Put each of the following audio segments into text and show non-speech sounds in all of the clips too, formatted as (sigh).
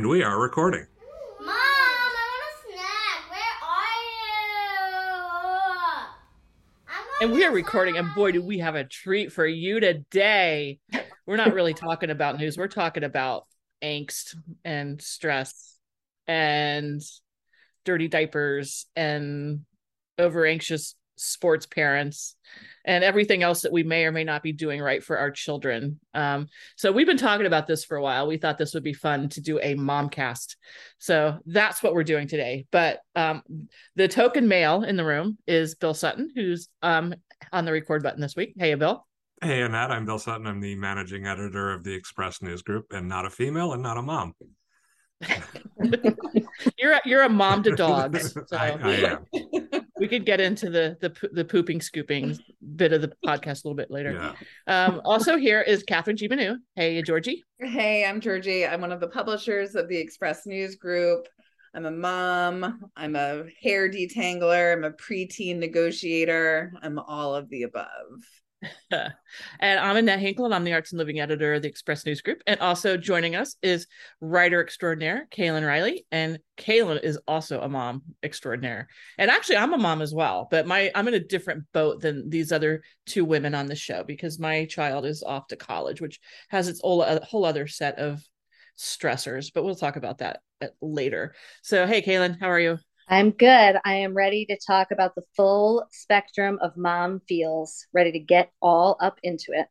And we are recording. Mom, I want a snack. Where are you? And we are recording, and boy, do we have a treat for you today. We're not really talking about news, we're talking about angst and stress and dirty diapers and over anxious sports parents and everything else that we may or may not be doing right for our children. Um, so we've been talking about this for a while. We thought this would be fun to do a momcast. So that's what we're doing today. But um, the token male in the room is Bill Sutton, who's um, on the record button this week. Hey, Bill. Hey, Annette, I'm Bill Sutton. I'm the managing editor of the Express News Group, and not a female and not a mom. (laughs) you're a, you're a mom to dogs. (laughs) So I, I am. (laughs) we could get into the the the pooping scooping bit of the podcast a little bit later. Yeah. Um, also here is Kathryn G. Menu. Hey, Georgie. Hey, I'm Georgie. I'm one of the publishers of the Express News Group. I'm a mom. I'm a hair detangler. I'm a preteen negotiator. I'm all of the above. (laughs) and I'm Annette Hinkle, and I'm the Arts and Living Editor of the Express News Group. And also joining us is writer extraordinaire Cailin Riley, and Cailin is also a mom extraordinaire. And actually, I'm a mom as well, but my I'm in a different boat than these other two women on the show because my child is off to college, which has its whole, a whole other set of stressors. But we'll talk about that uh, later. So, hey, Cailin, how are you? I'm good. I am ready to talk about the full spectrum of mom feels, ready to get all up into it.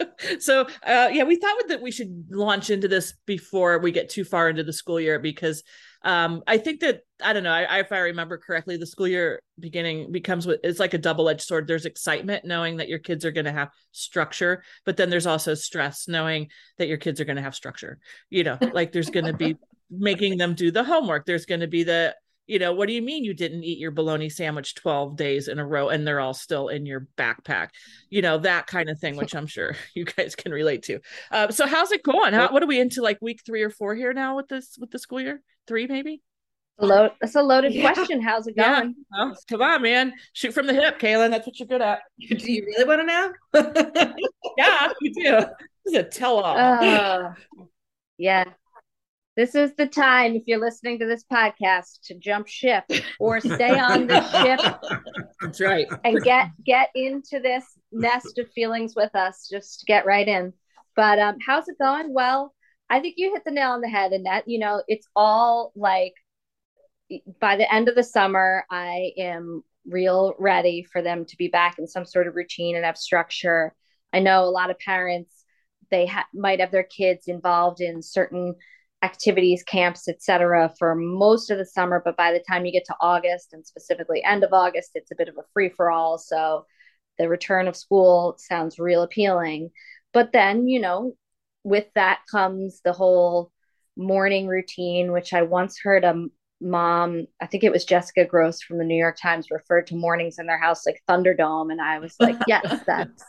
(laughs) so uh, yeah we thought that we should launch into this before we get too far into the school year because um, i think that i don't know I, if i remember correctly the school year beginning becomes it's like a double-edged sword there's excitement knowing that your kids are going to have structure but then there's also stress knowing that your kids are going to have structure you know like there's going to be (laughs) making them do the homework there's going to be the you know, what do you mean you didn't eat your bologna sandwich 12 days in a row and they're all still in your backpack? You know, that kind of thing, which I'm sure (laughs) you guys can relate to. Uh, so how's it going? How, what are we into like week three or four here now with this, with the school year? Three, maybe? Load, that's a loaded Yeah. question. How's it Yeah. going? Well, come on, man. Shoot from the hip, Cailin. That's what you're good at. (laughs) Do you really want to know? (laughs) Yeah, you do. This is a tell all. Uh, yeah. This is the time, if you're listening to this podcast, to jump ship or stay on the (laughs) ship That's right. and get get into this nest of feelings with us. Just get right in. But um, how's it going? Well, I think you hit the nail on the head, Annette. You know, it's all like by the end of the summer, I am real ready for them to be back in some sort of routine and have structure. I know a lot of parents they ha- might have their kids involved in certain activities, camps, etc. for most of the summer, but by the time you get to August and specifically end of August, it's a bit of a free for all. So the return of school sounds real appealing. But then, you know, with that comes the whole morning routine, which I once heard a mom, I think it was Jessica Grose from the New York Times, referred to mornings in their house like Thunderdome, and I was like, yes, (laughs) that's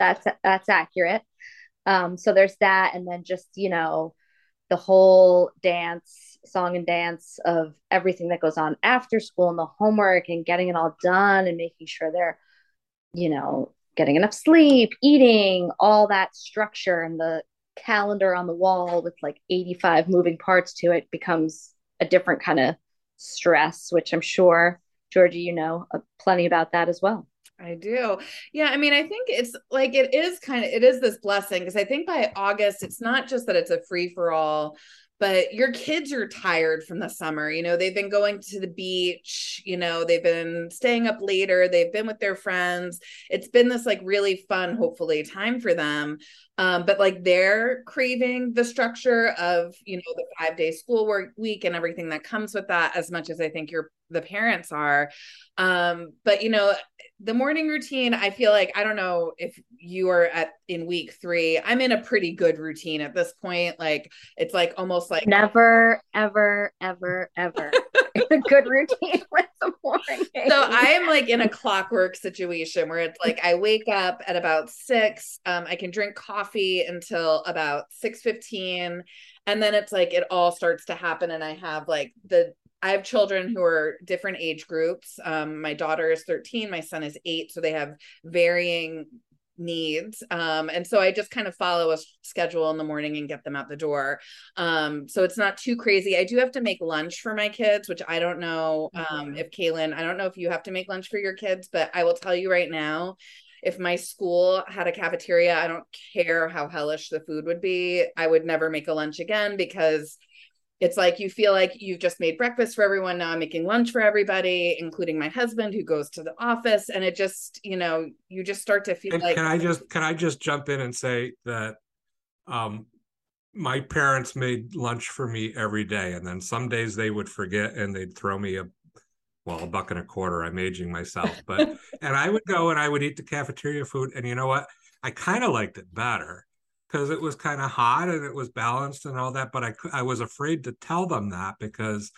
that's that's accurate. Um, so there's that, and then just you know the whole dance, song and dance of everything that goes on after school and the homework and getting it all done and making sure they're, you know, getting enough sleep, eating, all that structure and the calendar on the wall with like 85 moving parts to it becomes a different kind of stress, which I'm sure, Georgie, you know uh, plenty about that as well. I do. Yeah, I mean, I think it's like it is kind of it is this blessing because I think by August it's not just that it's a free for all, but your kids are tired from the summer. You know, they've been going to the beach, you know, they've been staying up later, they've been with their friends. It's been this like really fun, hopefully, time for them. Um, but like they're craving the structure of, you know, the five day school work week and everything that comes with that as much as I think your the parents are. Um, but you know, the morning routine, I feel like I don't know if you are at in week three. I'm in a pretty good routine at this point. Like it's like almost like never, ever, ever, ever (laughs) (laughs) a good routine (laughs) with the morning. So I am like in a clockwork situation where it's like I wake up at about six. Um, I can drink coffee until about six fifteen, and then it's like it all starts to happen, and I have like the I have children who are different age groups. Um, my daughter is 13, my son is eight. So they have varying needs. Um, and so I just kind of follow a schedule in the morning and get them out the door. Um, so it's not too crazy. I do have to make lunch for my kids, which I don't know um, mm-hmm. if Cailin, I don't know if you have to make lunch for your kids, but I will tell you right now, if my school had a cafeteria, I don't care how hellish the food would be. I would never make a lunch again because it's like you feel like you've just made breakfast for everyone now i'm making lunch for everybody including my husband who goes to the office and it just you know you just start to feel and like can i just can i just jump in and say that um my parents made lunch for me every day and then some days they would forget and they'd throw me a well a buck and a quarter. I'm aging myself but (laughs) and i would go and i would eat the cafeteria food and you know what? I kind of liked it better because it was kind of hot and it was balanced and all that. But I I was afraid to tell them that because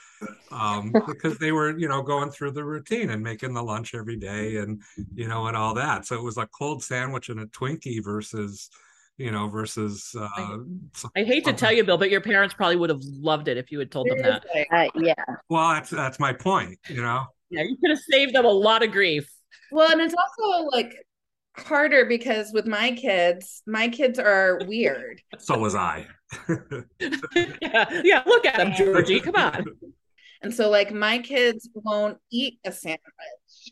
um, (laughs) because they were you know going through the routine and making the lunch every day and you know and all that. So it was a cold sandwich and a Twinkie versus you know versus uh, I, I hate to tell you bill but your parents probably would have loved it if you had told them that uh, yeah well that's that's my point you know yeah you could have saved them a lot of grief well and it's also like harder because with my kids, my kids are weird. (laughs) So was I. (laughs) yeah, yeah, look at them, Georgie. Come on. (laughs) And so, like, my kids won't eat a sandwich,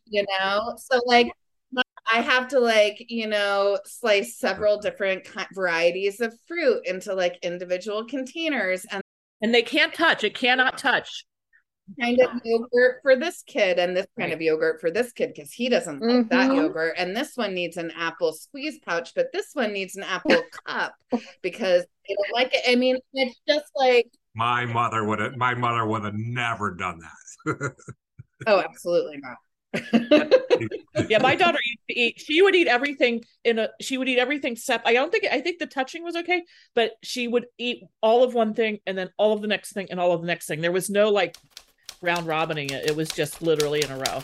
you know? So, like, I have to, like, you know, slice several different varieties of fruit into like individual containers. And, and they can't touch, it cannot touch kind of yogurt for this kid and this kind right. of yogurt for this kid because he doesn't like mm-hmm. that yogurt and this one needs an apple squeeze pouch but this one needs an apple (laughs) cup because they don't like it i mean it's just like my mother would have my mother would have never done that (laughs) oh absolutely not (laughs) yeah, my daughter used to eat. She would eat everything in a. She would eat everything sep. I don't think. I think the touching was okay, but she would eat all of one thing and then all of the next thing and all of the next thing. There was no like round robining it. It was just literally in a row.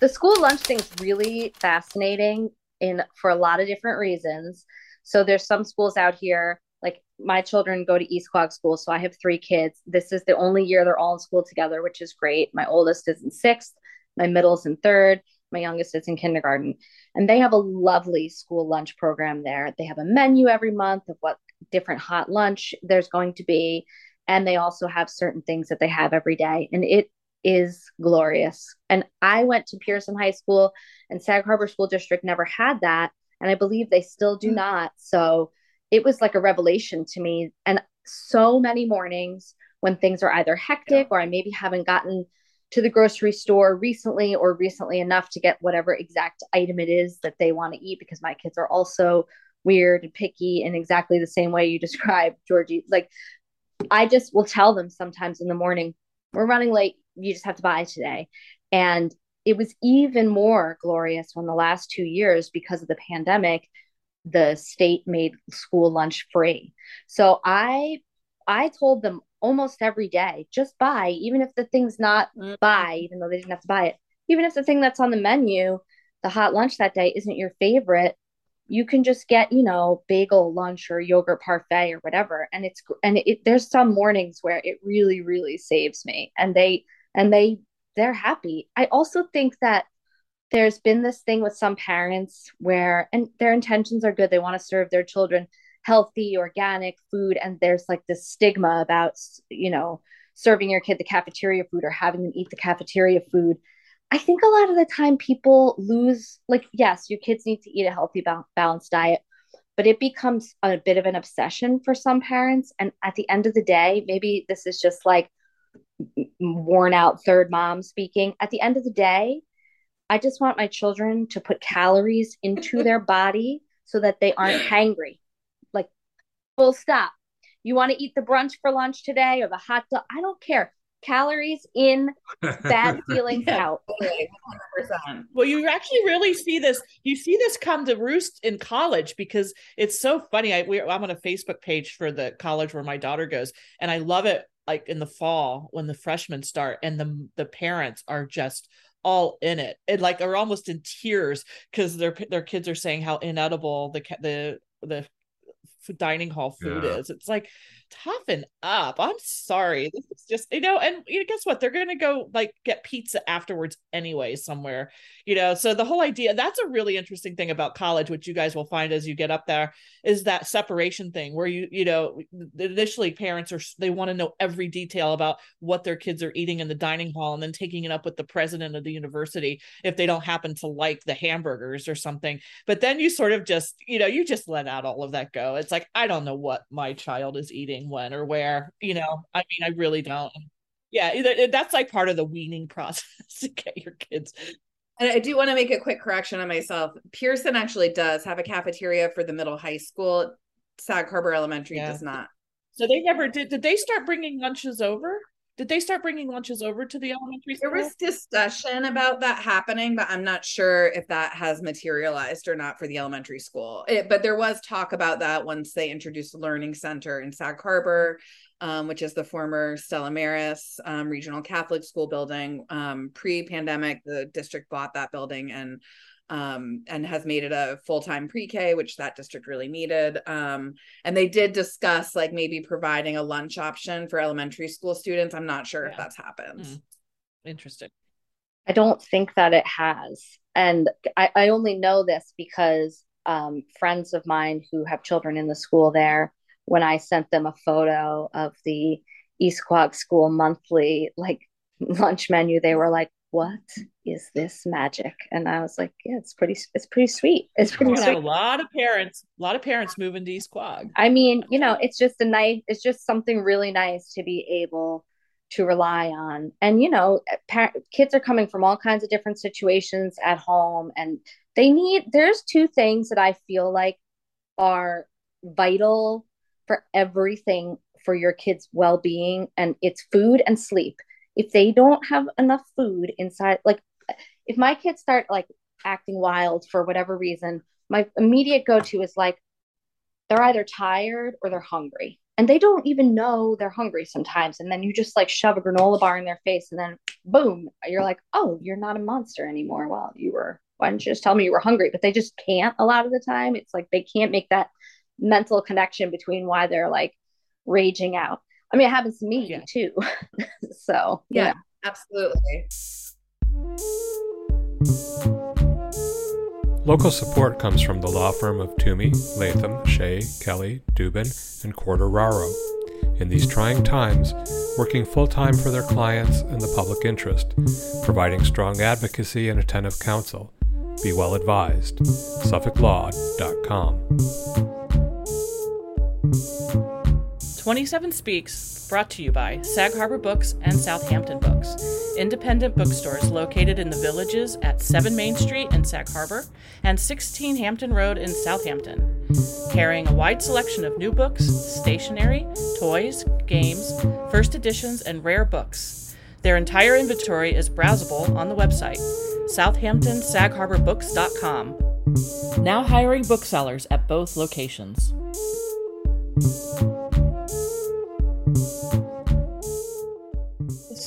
The school lunch thing's really fascinating in for a lot of different reasons. So there's some schools out here, like my children go to East Quogue School, so I have three kids. This is the only year they're all in school together, which is great. My oldest is in sixth, my middle's in third, my youngest is in kindergarten. And they have a lovely school lunch program there. They have a menu every month of what different hot lunch there's going to be. And they also have certain things that they have every day. And it is glorious. And I went to Pierson High School and Sag Harbor School District never had that. And I believe they still do mm. not. So it was like a revelation to me. And so many mornings when things are either hectic yeah. or I maybe haven't gotten to the grocery store recently or recently enough to get whatever exact item it is that they want to eat because my kids are also weird and picky in exactly the same way you (laughs) described Georgie. Like I just will tell them sometimes in the morning we're running late. You just have to buy today. And it was even more glorious when the last 2 years because of the pandemic the state made school lunch free. So I I told them almost every day. Just buy, even if the thing's not mm-hmm. buy, even though they didn't have to buy it. Even if the thing that's on the menu, the hot lunch that day isn't your favorite, you can just get, you know, bagel lunch or yogurt parfait or whatever. And it's and it there's some mornings where it really, really saves me. And they and they they're happy. I also think that there's been this thing with some parents where and their intentions are good. They want to serve their children healthy organic food and there's like this stigma about you know serving your kid the cafeteria food or having them eat the cafeteria food. I think a lot of the time people lose like yes your kids need to eat a healthy balanced diet but it becomes a bit of an obsession for some parents. And at the end of the day maybe this is just like worn out third mom speaking. At the end of the day i just want my children to put calories into (laughs) their body so that they aren't (gasps) hangry full stop you want to eat the brunch for lunch today or the hot dog. I don't care. Calories in, bad (laughs) feelings Yeah. out. (laughs) Well, you actually really see this. You see this come to roost in college because it's so funny. I we, I'm on a Facebook page for the college where my daughter goes, and I love it. Like in the fall when the freshmen start, and the the parents are just all in it, and like are almost in tears because their their kids are saying how inedible the the the f- dining hall food Yeah. is. It's like toughen up. I'm sorry. This is just you know, and you know, guess what? They're gonna go like get pizza afterwards anyway somewhere. You know, so the whole idea that's a really interesting thing about college, which you guys will find as you get up there, is that separation thing where you you know initially parents are they want to know every detail about what their kids are eating in the dining hall and then taking it up with the president of the university if they don't happen to like the hamburgers or something but then you sort of just you know you just let out all of that go it's like i don't know what my child is eating when or where you know i mean i really don't yeah that's like part of the weaning (laughs) process to get your kids And I do want to make a quick correction on myself. Pierson actually does have a cafeteria for the middle high school. Sag Harbor Elementary Yeah. does not. so they never did did they start bringing lunches over did they start bringing lunches over to the elementary school? There was discussion about that happening, but I'm not sure if that has materialized or not for the elementary school. It, but there was talk about that once they introduced the Learning Center in Sag Harbor, um, which is the former Stella Maris um, Regional Catholic School building. Um, Pre-pandemic, the district bought that building and um, and has made it a full-time pre-K, which that district really needed. Um, and they did discuss like maybe providing a lunch option for elementary school students. I'm not sure if that's happened. Mm. interesting I don't think that it has. And I, I only know this because um, friends of mine who have children in the school there, when I sent them a photo of the East Quogue School monthly like (laughs) lunch menu, they were like, "What is this magic?" And I was like, "Yeah, it's pretty. It's pretty sweet. It's pretty have a lot of parents a lot of parents moving to east quogue I mean, you know, it's just a nice. It's just something really nice to be able to rely on. And you know, par- kids are coming from all kinds of different situations at home, and they need. There's two things that I feel like are vital for everything for your kids' well-being, and it's food and sleep. If they don't have enough food inside, like if my kids start like acting wild for whatever reason, my immediate go-to is like they're either tired or they're hungry. And they don't even know they're hungry sometimes. And then you just like shove a granola bar in their face and then boom you're like oh you're not a monster anymore. Well you were. Why didn't you just tell me you were hungry? But they just can't a lot of the time. It's like they can't make that mental connection between why they're like raging out i mean it happens to me Yeah. too (laughs) so Yeah. yeah Absolutely. Local support comes from the law firm of Twomey, Latham, Shea, Kelly, Dubin, and Quartararo. In these trying times, working full time for their clients and the public interest, providing strong advocacy and attentive counsel. Be well advised. SuffolkLaw.com. 27 Speaks, brought to you by Sag Harbor Books and Southampton Books, independent bookstores located in the villages at 7 Main Street in Sag Harbor and 16 Hampton Road in Southampton. Carrying a wide selection of new books, stationery, toys, games, first editions, and rare books. Their entire inventory is browsable on the website, southamptonsagharbourbooks.com. Now hiring booksellers at both locations.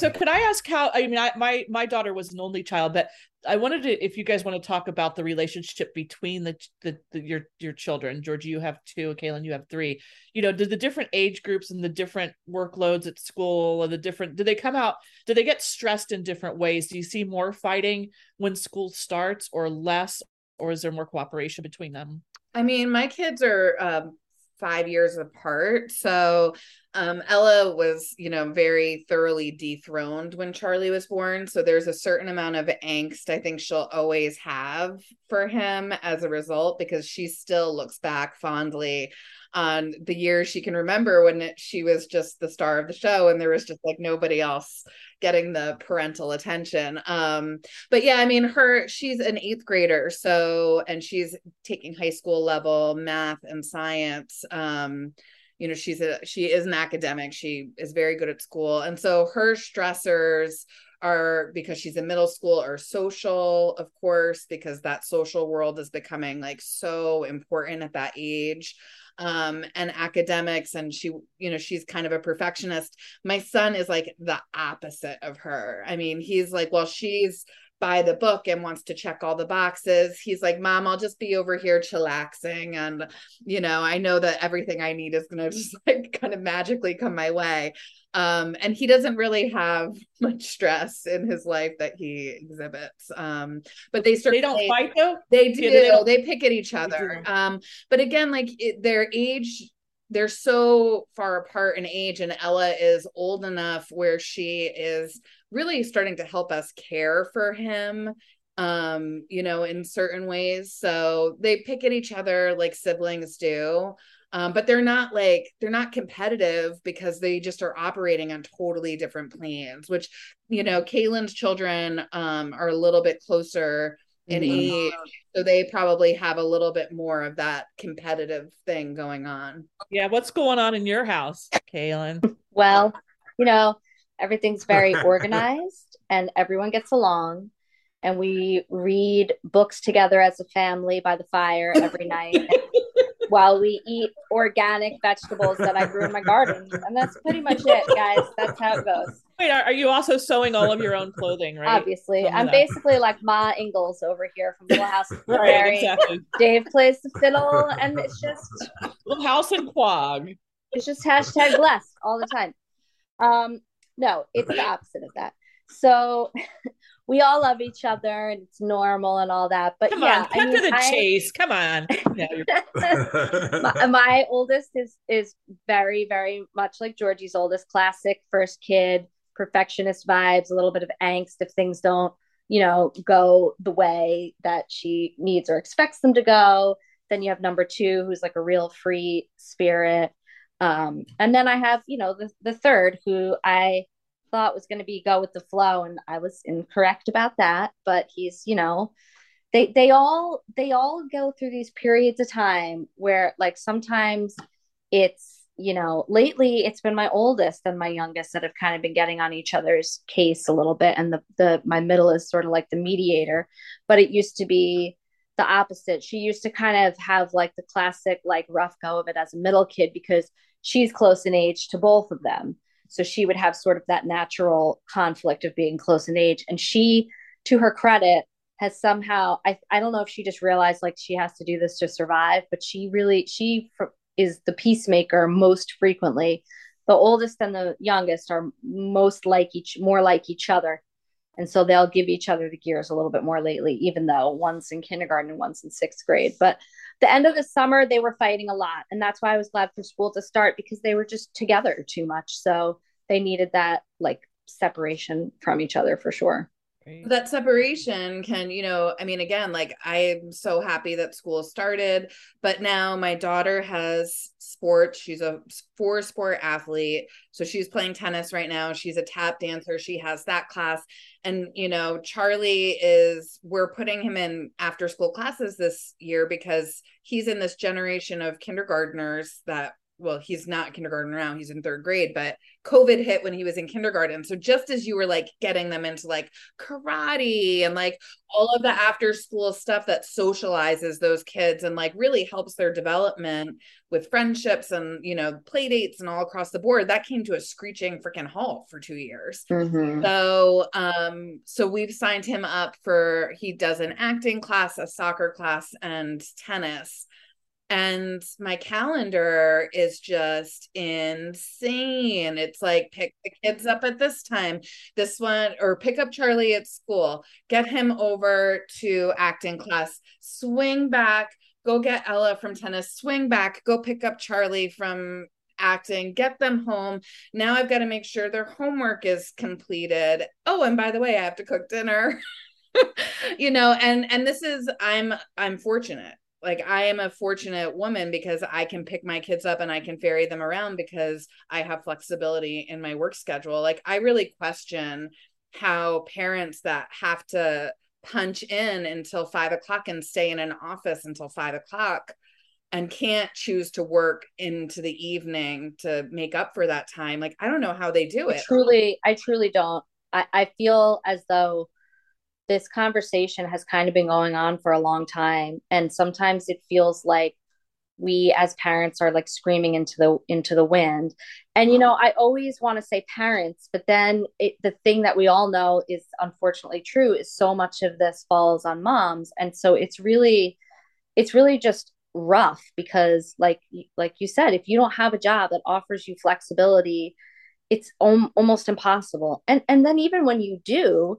So could I ask how I mean I my my daughter was an only child, but I wanted to if you guys want to talk about the relationship between the, the, the your your children. Georgie, you have two, Cailin, you have three. You know, did the different age groups and the different workloads at school and the different do they come out, Do they get stressed in different ways? Do you see more fighting when school starts or less, or is there more cooperation between them? I mean, my kids are um, five years apart. So um, Ella was, you know, very thoroughly dethroned when Charlie was born. So there's a certain amount of angst I think she'll always have for him as a result, because she still looks back fondly on the years she can remember when it, she was just the star of the show and there was just like nobody else getting the parental attention. Um, but yeah, I mean, her, she's an eighth grader. So, and she's taking high school level math and science. Um, you know she's a she is an academic she is very good at school and so her stressors are because she's in middle school or social of course because that social world is becoming like so important at that age um and academics and she you know she's kind of a perfectionist. My son is like the opposite of her. I mean he's like well she's by the book and wants to check all the boxes. He's like, Mom, I'll just be over here chillaxing. And, you know, I know that everything I need is going (laughs) to just like kind of magically come my way. Um, and he doesn't really have (laughs) much stress in his life that he exhibits. Um, but they start, they don't fight though. They do. Yeah, they, they, pick at each other. Um, but again, like it, their age, they're so far apart in age, and Ella is old enough where she is really starting to help us care for him um you know in certain ways. So they pick at each other like siblings do um, but they're not like they're not competitive because they just are operating on totally different planes which you know cailin's children um, are a little bit closer in mm-hmm. age so they probably have a little bit more of that competitive thing going on yeah what's going on in your house cailin (laughs) well you know everything's very (laughs) organized and everyone gets along and we read books together as a family by the fire every night (laughs) while we eat organic vegetables that I grew in my garden. And that's pretty much it, guys. That's how it goes. Wait, are you also sewing all of your own clothing, right? Obviously. I'm basically like Ma Ingalls over here from Little House (laughs) right, exactly. Dave plays the fiddle and it's just Little House and Quogue. It's just hashtag blessed all the time. Um, no, it's the opposite of that. So (laughs) we all love each other and it's normal and all that. But come yeah, on, cut I mean, to the I, chase. Come on. (laughs) my, my oldest is is very, very much like Georgie's oldest, classic first kid, perfectionist vibes, a little bit of angst if things don't, you know, go the way that she needs or expects them to go. Then you have number two, who's like a real free spirit. Um, and then I have, you know, the, the third who I thought was going to be go with the flow and I was incorrect about that, but he's, you know, they they all they all go through these periods of time where like sometimes it's you know lately it's been my oldest and my youngest that have kind of been getting on each other's case a little bit. And the the my middle is sort of like the mediator but it used to be the opposite. She used to kind of have like the classic like rough go of it as a middle kid because she's close in age to both of them. So she would have sort of that natural conflict of being close in age. And she, to her credit, has somehow, I, I don't know if she just realized like she has to do this to survive, but she really, she is the peacemaker most frequently. The oldest and the youngest are most like each, more like each other. And so they'll give each other the gears a little bit more lately, even though one's in kindergarten and one's in sixth grade. But the end of the summer they were fighting a lot and that's why i was glad for school to start because they were just together too much so they needed that like separation from each other for sure that separation can you know i mean again like i'm so happy that school started but now my daughter has sports. She's a four sport athlete. So she's playing tennis right now. She's a tap dancer. She has that class. And you know charlie is we're putting him in after school classes this year because he's in this generation of kindergartners that well, he's not kindergarten now, he's in third grade, but COVID hit when he was in kindergarten. So just as you were like getting them into like karate and like all of the after school stuff that socializes those kids and like really helps their development with friendships and, you know, play dates and all across the board, that came to a screeching freaking halt for two years. Mm-hmm. So, um, so we've signed him up for, he does an acting class, a soccer class, and tennis and my calendar is just insane. It's like pick the kids up at this time, this one, or pick up Charlie at school, get him over to acting class, swing back, go get Ella from tennis, swing back, go pick up Charlie from acting, get them home. Now I've got to make sure their homework is completed. Oh, and by the way, I have to cook dinner. (laughs) you know, and and this is I'm I'm fortunate like I am a fortunate woman because I can pick my kids up and I can ferry them around because I have flexibility in my work schedule. Like I really question how parents that have to punch in until five o'clock and stay in an office until five o'clock and can't choose to work into the evening to make up for that time. Like i don't know how they do it. I truly i truly don't. I, I feel as though this conversation has kind of been going on for a long time and sometimes it feels like we as parents are like screaming into the into the wind. And you know i always want to say parents but then it, the thing that we all know is unfortunately true is so much of this falls on moms. And so it's really it's really just rough because like like you said if you don't have a job that offers you flexibility it's om- almost impossible. And and then even when you do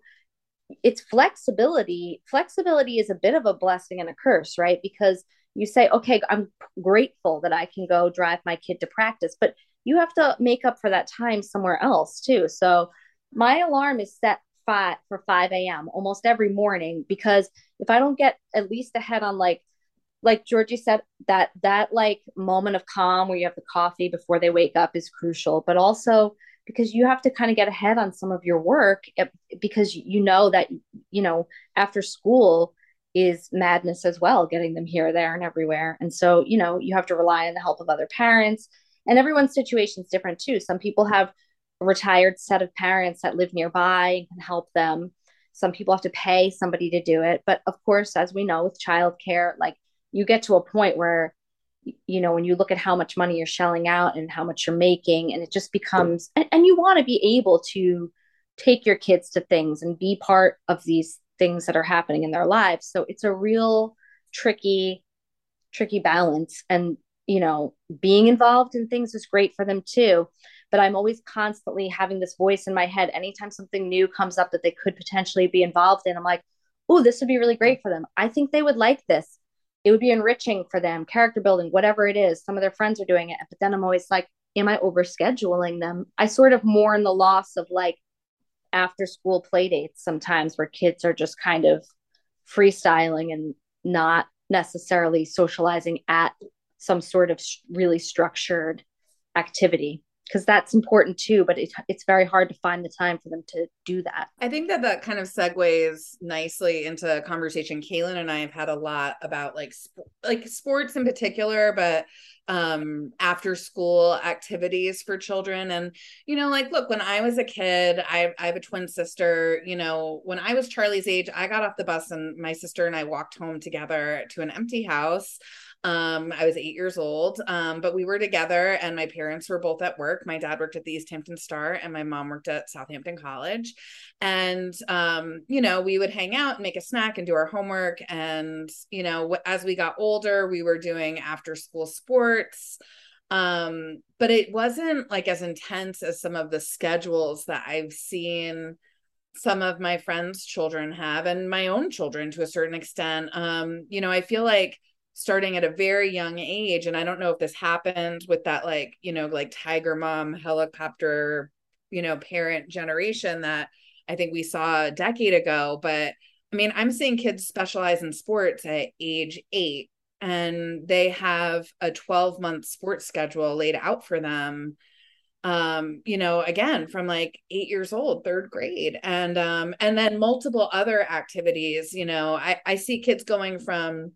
it's flexibility. Flexibility is a bit of a blessing and a curse right? Because you say okay i'm grateful that i can go drive my kid to practice but you have to make up for that time somewhere else too. So my alarm is set five for 5 a.m almost every morning because if i don't get at least ahead on like like georgie said that that like moment of calm where you have the coffee before they wake up is crucial but also because you have to kind of get ahead on some of your work eh, because you know that you know after school is madness as well getting them here there and everywhere. And so you know you have to rely on the help of other parents. And everyone's situation is different too. Some people have a retired set of parents that live nearby and can help them. Some people have to pay somebody to do it. But of course as we know with childcare like you get to a point where you know when you look at how much money you're shelling out and how much you're making and it just becomes and, and you want to be able to take your kids to things and be part of these things that are happening in their lives. So it's a real tricky tricky balance. And you know being involved in things is great for them too but i'm always constantly having this voice in my head. Anytime something new comes up that they could potentially be involved in i'm like oh this would be really great for them. I think they would like this it would be enriching for them, character building, whatever it is. Some of their friends are doing it. But then I'm always like, am I overscheduling them? I sort of mourn the loss of like after school play dates sometimes where kids are just kind of freestyling and not necessarily socializing at some sort of really structured activity because that's important too but it, it's very hard to find the time for them to do that. I think that that kind of segues nicely into a conversation cailin and i have had a lot about like sp- like sports in particular but um after school activities for children. And you know like look when i was a kid I, I have a twin sister you know when i was charlie's age i got off the bus and my sister and i walked home together to an empty house um, I was eight years old, um, but we were together, and my parents were both at work. My dad worked at the East Hampton Star, and my mom worked at Southampton College. And um, you know, we would hang out and make a snack and do our homework. And you know, as we got older, we were doing after school sports. Um, but it wasn't like as intense as some of the schedules that I've seen some of my friends' children have, and my own children to a certain extent. Um, you know, I feel like starting at a very young age and i don't know if this happened with that like you know like tiger mom helicopter you know parent generation that i think we saw a decade ago but i mean i'm seeing kids specialize in sports at age 8 and they have a 12 month sports schedule laid out for them um you know again from like 8 years old third grade and um and then multiple other activities you know i i see kids going from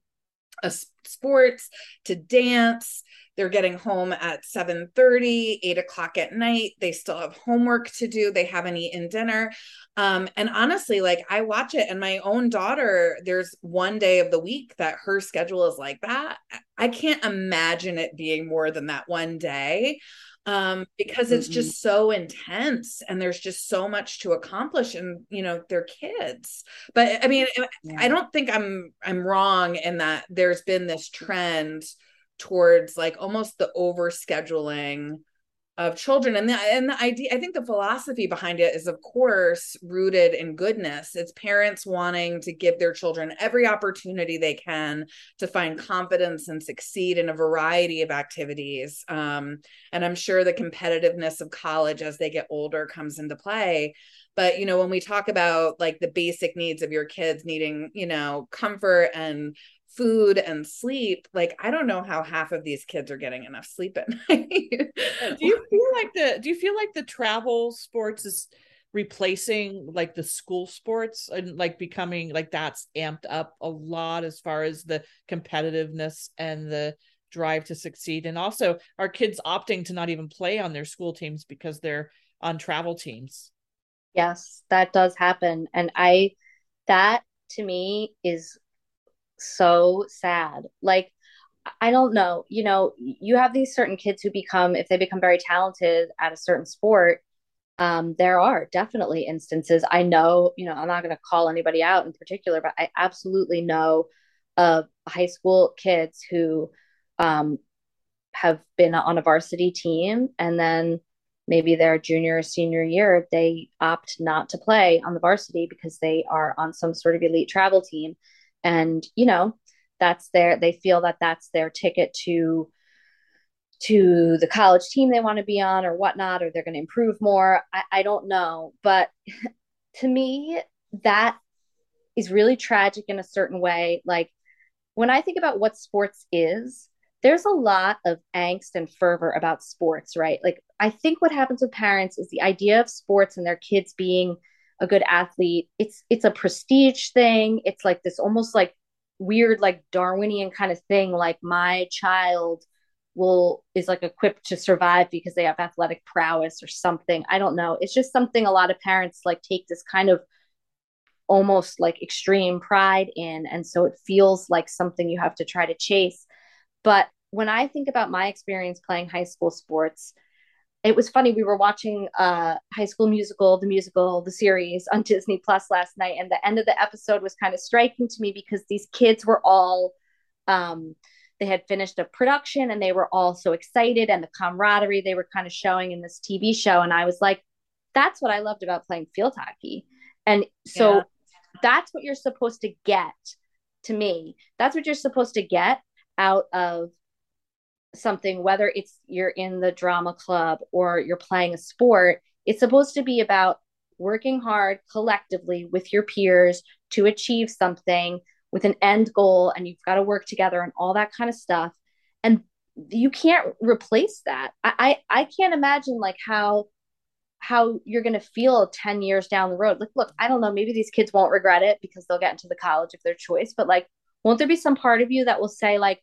a sports to dance. They're getting home at 7 30 8 o'clock at night. They still have homework to do. They haven't eaten dinner. Um, and honestly like i watch it and my own daughter there's one day of the week that her schedule is like that. I can't imagine it being more than that one day um, because it's mm-hmm. just so intense and there's just so much to accomplish and you know they're kids but i mean yeah. i don't think i'm i'm wrong in that there's been this trend towards like almost the over scheduling of children and the and the idea i think the philosophy behind it is of course rooted in goodness. It's parents wanting to give their children every opportunity they can to find confidence and succeed in a variety of activities um, and i'm sure the competitiveness of college as they get older comes into play. But you know when we talk about like the basic needs of your kids needing you know comfort and food and sleep like i don't know how half of these kids are getting enough sleep at (laughs) night. Do you feel like the do you feel like the travel sports is replacing like the school sports and like becoming like that's amped up a lot as far as the competitiveness and the drive to succeed? And also our kids opting to not even play on their school teams because they're on travel teams? Yes that does happen. And i that to me is so sad like I don't know. You know, you have these certain kids who become, if they become very talented at a certain sport, um, there are definitely instances. I know, you know, I'm not going to call anybody out in particular, but I absolutely know of high school kids who um, have been on a varsity team and then maybe their junior or senior year, they opt not to play on the varsity because they are on some sort of elite travel team. And, you know, that's their they feel that that's their ticket to to the college team they want to be on or whatnot or they're going to improve more. I, I don't know. But (laughs) to me that is really tragic in a certain way. Like when i think about what sports is there's a lot of angst and fervor about sports right? Like i think what happens with parents is the idea of sports and their kids being a good athlete. It's it's a prestige thing. It's like this almost like weird like darwinian kind of thing. Like my child will is like equipped to survive because they have athletic prowess or something. I don't know. It's just something a lot of parents like take this kind of almost like extreme pride in. And so it feels like something you have to try to chase. But when i think about my experience playing high school sports it was funny we were watching uh high school musical the musical the series on disney plus last night and the end of the episode was kind of striking to me because these kids were all um they had finished a production and they were all so excited and the camaraderie they were kind of showing in this tv show and i was like that's what i loved about playing field hockey and so yeah. that's what you're supposed to get to me that's what you're supposed to get out of something, whether it's you're in the drama club or you're playing a sport, it's supposed to be about working hard collectively with your peers to achieve something with an end goal and you've got to work together and all that kind of stuff. And you can't replace that. I, I, I can't imagine like how how you're going to feel 10 years down the road. Like, look, I don't know, maybe these kids won't regret it because they'll get into the college of their choice, but like, won't there be some part of you that will say, like,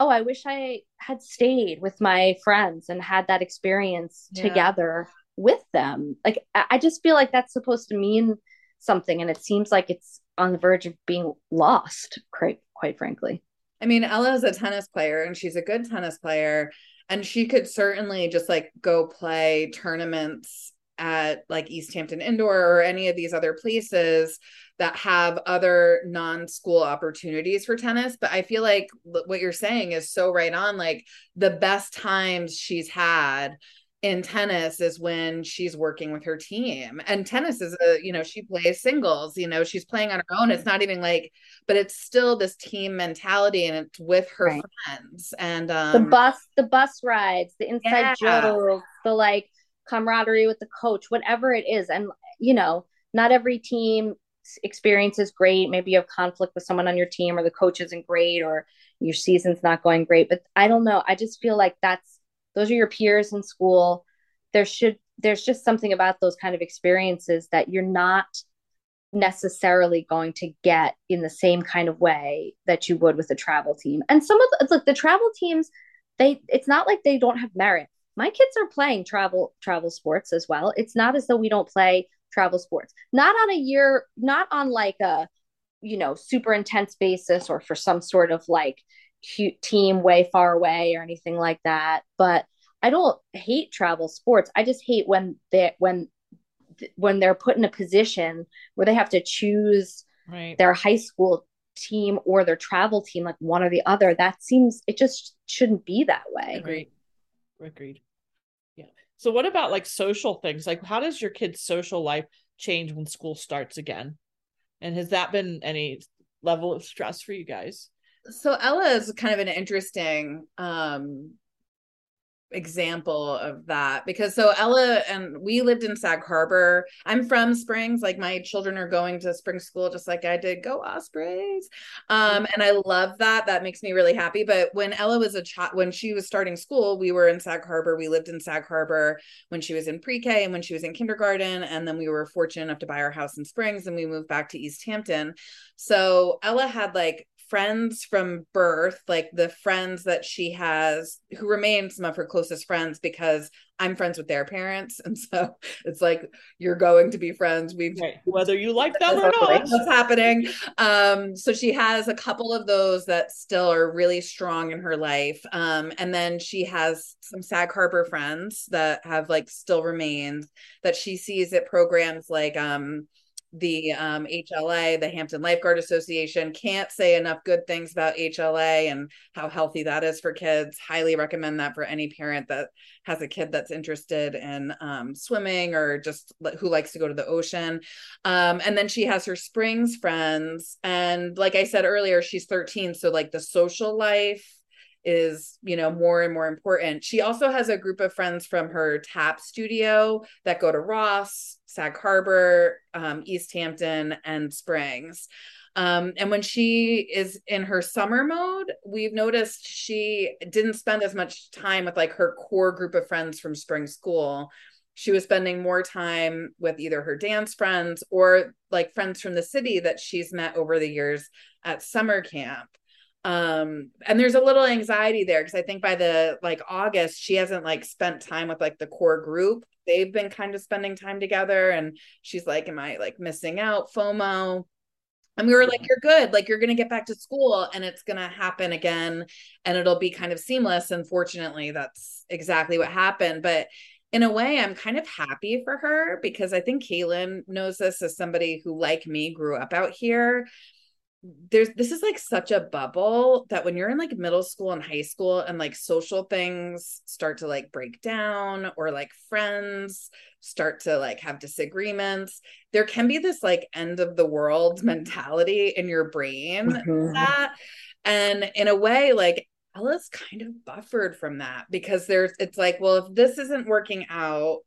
oh, I wish I had stayed with my friends and had that experience yeah. together with them. Like, I just feel like that's supposed to mean something. And it seems like it's on the verge of being lost, quite, quite frankly. I mean, Ella is a tennis player and she's a good tennis player. And she could certainly just like go play tournaments at like East Hampton Indoor or any of these other places that have other non-school opportunities for tennis. But i feel like what you're saying is so right on. Like the best times she's had in tennis is when she's working with her team. And tennis is a you know she plays singles you know she's playing on her own. It's not even like but it's still this team mentality and it's with her right. friends. And um, the bus the bus rides the inside yeah. jokes the like camaraderie with the coach whatever it is and you know not every team experience is great. Maybe you have conflict with someone on your team or the coach isn't great or your season's not going great. But I don't know. I just feel like that's those are your peers in school. There should there's just something about those kind of experiences that you're not necessarily going to get in the same kind of way that you would with a travel team. And some of the, like the travel teams, they it's not like they don't have merit. My kids are playing travel travel sports as well. It's not as though we don't play travel sports. Not on a year not on like a you know super intense basis or for some sort of like cute team way far away or anything like that but i don't hate travel sports. I just hate when they when when they're put in a position where they have to choose right. their high school team or their travel team like one or the other. That seems it just shouldn't be that way. Agreed agreed Yeah. so what about like social things? Like how does your kid's social life change when school starts again? And has that been any level of stress for you guys? So Ella is kind of an interesting um example of that because so Ella and we lived in Sag Harbor. I'm from Springs, like my children are going to spring school just like I did. Go Ospreys. Um and I love that. That makes me really happy. But when Ella was a child when she was starting school, we were in Sag Harbor. We lived in Sag Harbor when she was in pre-K and when she was in kindergarten and then we were fortunate enough to buy our house in Springs and we moved back to East Hampton. So Ella had like friends from birth, like the friends that she has who remain some of her closest friends because I'm friends with their parents. (laughs) And so it's like you're going to be friends. We've right. whether you like them or not. What's happening. Um, so she has a couple of those that still are really strong in her life. Um, and then she has some Sag Harbor friends that have like still remained that she sees at programs like um the um, HLA, the Hampton Lifeguard Association. Can't say enough good things about HLA and how healthy that is for kids. Highly recommend that for any parent that has a kid that's interested in um, swimming or just who likes to go to the ocean. Um, and then she has her Springs friends. And like I said earlier, she's 13. So, like the social life, is you know more and more important. She also has a group of friends from her tap studio that go to ross sag harbor um, east hampton and springs. Um, and when she is in her summer mode we've noticed she didn't spend as much time with like her core group of friends from spring school. She was spending more time with either her dance friends or like friends from the city that she's met over the years at summer camp um and there's a little anxiety there because i think by the like august she hasn't like spent time with like the core group. They've been kind of spending time together and she's like am i like missing out fomo? And we were like you're good. Like you're going to get back to school and it's going to happen again and it'll be kind of seamless. Unfortunately that's exactly what happened. But in a way i'm kind of happy for her because i think cailin knows this as somebody who like me grew up out here there's this is like such a bubble that when you're in like middle school and high school and like social things start to like break down or like friends start to like have disagreements there can be this like end of the world mentality in your brain mm-hmm. that and in a way like Ella's kind of buffered from that because there's it's like well if this isn't working out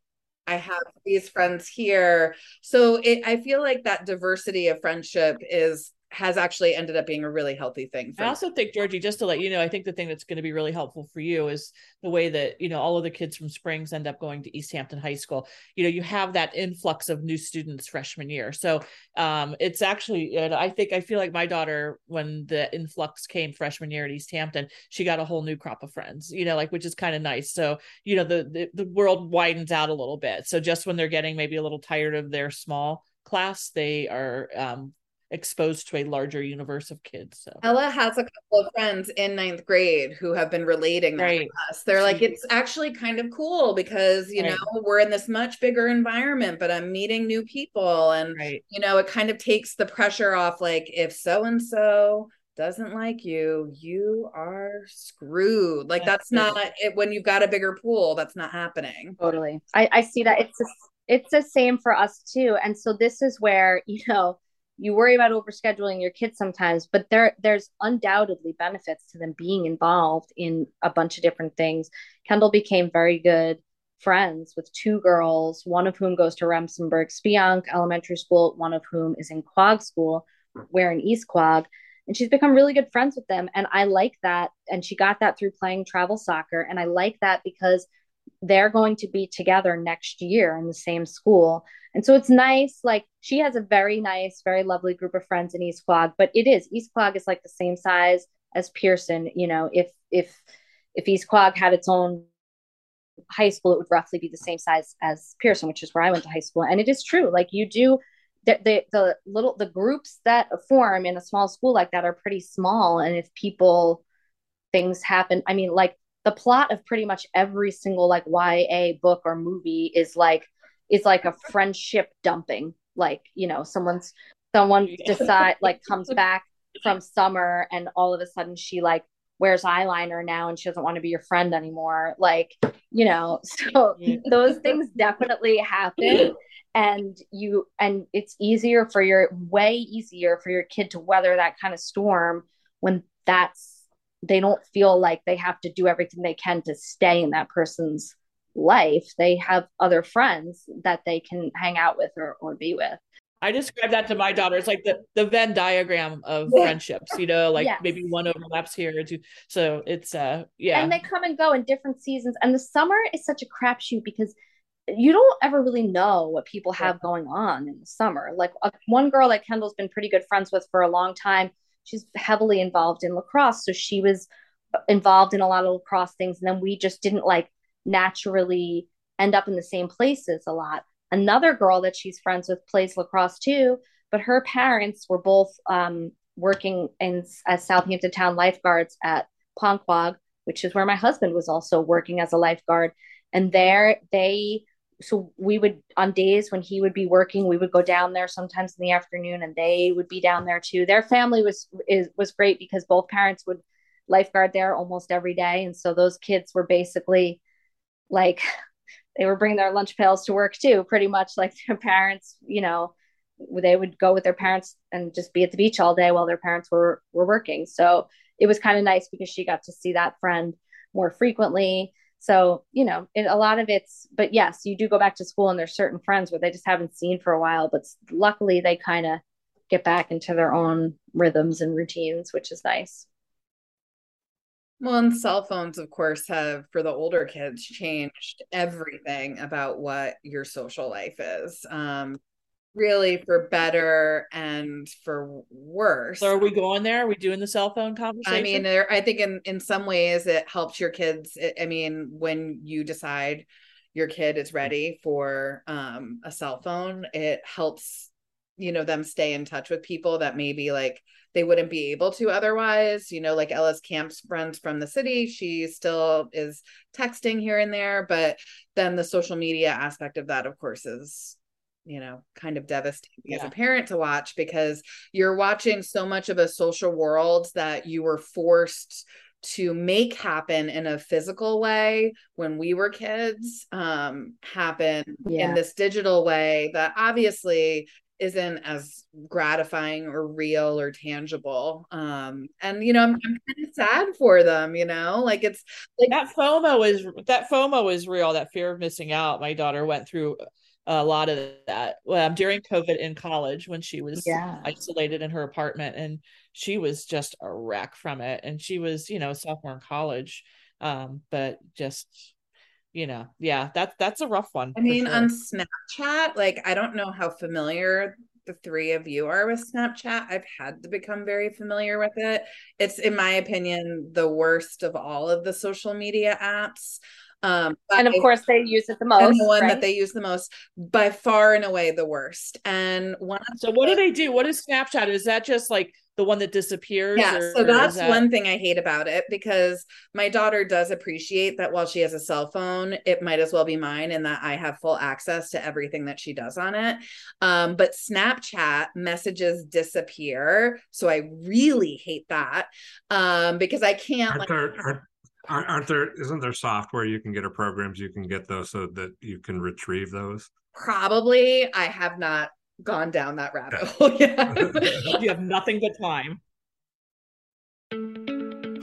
I have these friends here. So it I feel like that diversity of friendship is has actually ended up being a really healthy thing. I also think, Georgie, just to let you know, I think the thing that's going to be really helpful for you is the way that, you know, all of the kids from Springs end up going to East Hampton High School. You know, you have that influx of new students freshman year. So um, it's actually, I think, I feel like my daughter, when the influx came freshman year at East Hampton, she got a whole new crop of friends, you know, like, which is kind of nice. So, you know, the, the, the world widens out a little bit. So just when they're getting maybe a little tired of their small class, they are um, exposed to a larger universe of kids. So Ella has a couple of friends in ninth grade who have been relating that right. to us. They're like, it's actually kind of cool because you right. know we're in this much bigger environment, but I'm meeting new people, and right. you know it kind of takes the pressure off. Like if so and so doesn't like you, you are screwed. Like that's, that's not it when you've got a bigger pool. That's not happening. Totally, I, I see that. It's a, it's the same for us too, and so this is where you know you worry about overscheduling your kids sometimes but there there's undoubtedly benefits to them being involved in a bunch of different things. Kendall became very good friends with two girls one of whom goes to remsenburg Speonk elementary school one of whom is in Quogue school where in east quogue and she's become really good friends with them. And i like that and she got that through playing travel soccer and i like that because they're going to be together next year in the same school. And so it's nice. Like she has a very nice, very lovely group of friends in East Quogue, but it is East Quogue is like the same size as Pierson. You know, if if if East Quogue had its own high school, it would roughly be the same size as Pierson, which is where I went to high school. And it is true. Like you do the, the, the little the groups that form in a small school like that are pretty small. And if people things happen, I mean, like the plot of pretty much every single like YA book or movie is like is like a friendship dumping. Like, you know, someone's someone (laughs) decide like comes back from summer and all of a sudden she like wears eyeliner now and she doesn't want to be your friend anymore. Like, you know, (laughs) so those things definitely happen and you and it's easier for your way easier for your kid to weather that kind of storm when that's they don't feel like they have to do everything they can to stay in that person's life. They have other friends that they can hang out with or, or be with. I describe that to my daughter. It's like the, the Venn diagram of yeah. friendships, you know, like yes. maybe one overlaps here or two. So it's uh yeah. And they come and go in different seasons. And the summer is such a crapshoot because you don't ever really know what people have yeah. going on in the summer. Like uh, one girl that Kendall's been pretty good friends with for a long time she's heavily involved in lacrosse. So she was involved in a lot of lacrosse things. And then we just didn't like naturally end up in the same places a lot. Another girl that she's friends with plays lacrosse too, but her parents were both um, working in as Southampton Town lifeguards at Ponquogue, which is where my husband was also working as a lifeguard. And there they so we would on days when he would be working we would go down there sometimes in the afternoon and they would be down there too. Their family was is was great because both parents would lifeguard there almost every day. And so those kids were basically like they were bringing their lunch pails to work too pretty much like (laughs) their parents you know they would go with their parents and just be at the beach all day while their parents were were working. So it was kind of nice because she got to see that friend more frequently so, you know, it, a lot of it's, but yes, you do go back to school and there's certain friends where they just haven't seen for a while, but luckily they kind of get back into their own rhythms and routines, which is nice. Well, and cell phones, of course, have for the older kids changed everything about what your social life is. Um, really for better and for worse. So are we going there? Are we doing the cell phone conversation? I mean, there, I think in in some ways it helps your kids. I mean, when you decide your kid is ready for um, a cell phone, it helps you know them stay in touch with people that maybe like they wouldn't be able to otherwise you know like ella's camps friends from the city she still is texting here and there but then the social media aspect of that of course is you know kind of devastating yeah. as a parent to watch because you're watching so much of a social world that you were forced to make happen in a physical way when we were kids um happen yeah. in this digital way that obviously isn't as gratifying or real or tangible um and you know i'm, I'm kind of sad for them you know like it's like that fomo is that fomo is real that fear of missing out my daughter went through a lot of that um, during COVID in college when she was yeah. isolated in her apartment and she was just a wreck from it. And she was, you know, sophomore in college. Um, but just, you know, yeah, that's that's a rough one. I mean, sure. on Snapchat, like I don't know how familiar the three of you are with Snapchat. I've had to become very familiar with it. It's, in my opinion, the worst of all of the social media apps. Um, and of course, they use it the most. And the one right? that they use the most, by far and away, the worst. And one. So, what do they do? What is Snapchat? Is that just like the one that disappears? Yeah. Or, so that's that... one thing I hate about it because my daughter does appreciate that while she has a cell phone, it might as well be mine, and that I have full access to everything that she does on it. Um, but Snapchat messages disappear, so I really hate that um, because I can't. Are, like, there, are, Aren't there? Isn't there software you can get or programs you can get those so that you can retrieve those? Probably. I have not gone down that rabbit hole yet. (laughs) you have nothing but time.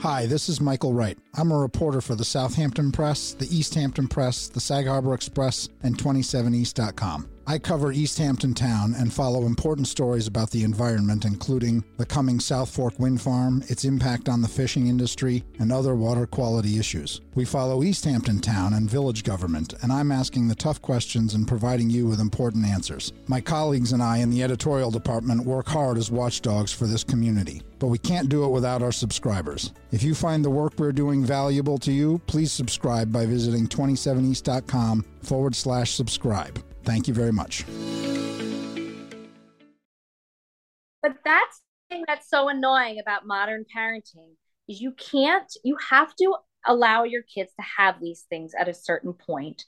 Hi, this is Michael Wright. I'm a reporter for the Southampton Press, the East Hampton Press, the Sag Harbor Express, and 27east.com. I cover East Hampton Town and follow important stories about the environment, including the coming South Fork wind farm, its impact on the fishing industry, and other water quality issues. We follow East Hampton Town and village government, and I'm asking the tough questions and providing you with important answers. My colleagues and I in the editorial department work hard as watchdogs for this community, but we can't do it without our subscribers. If you find the work we're doing valuable to you, please subscribe by visiting 27east.com forward slash subscribe. Thank you very much. But that's the thing that's so annoying about modern parenting is you can't, you have to allow your kids to have these things at a certain point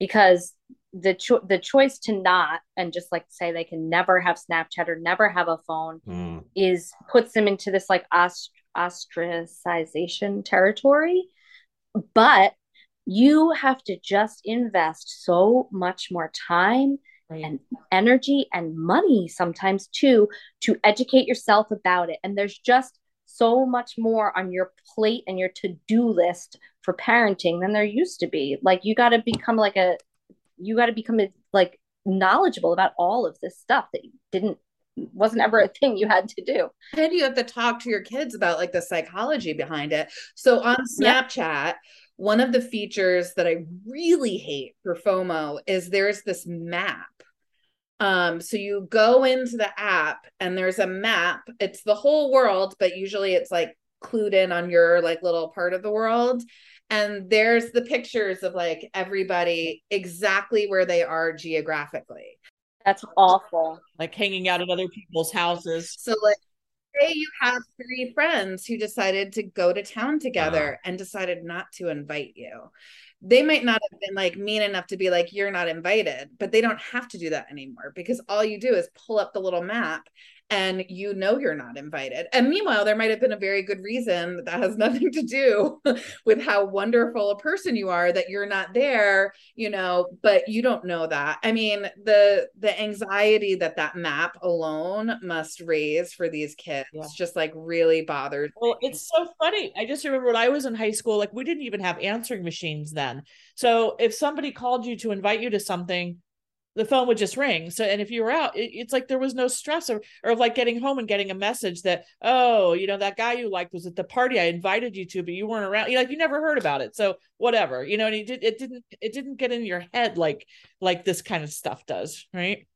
because the cho- the choice to not and just like say they can never have Snapchat or never have a phone mm. is puts them into this like ost- ostracization territory. But you have to just invest so much more time right. and energy and money sometimes too to educate yourself about it and there's just so much more on your plate and your to-do list for parenting than there used to be like you got to become like a you got to become a, like knowledgeable about all of this stuff that you didn't wasn't ever a thing you had to do. And you have to talk to your kids about like the psychology behind it. So on Snapchat, yep one of the features that I really hate for FOMO is there's this map Um, so you go into the app and there's a map. It's the whole world, but usually it's like clued in on your like little part of the world. And there's the pictures of like everybody exactly where they are geographically. That's awful. Like hanging out at other people's houses. So like say you have three friends who decided to go to town together ah. and decided not to invite you. They might not have been like mean enough to be like you're not invited but they don't have to do that anymore because all you do is pull up the little map and you know you're not invited. And meanwhile, there might have been a very good reason that has (laughs) nothing to do (laughs) with how wonderful a person you are that you're not there, you know, but you don't know that. I mean, the the anxiety that that map alone must raise for these kids yeah. just like really bothers. Well, me. it's so funny. I just remember when I was in high school, like we didn't even have answering machines then. So if somebody called you to invite you to something, the phone would just ring. So, and if you were out, it, it's like there was no stress or, or like getting home and getting a message that, oh, you know, that guy you liked was at the party I invited you to, but you weren't around. You know, like you never heard about it. So whatever, you know, and it, did, it didn't, it didn't get in your head like, like this kind of stuff does. Right.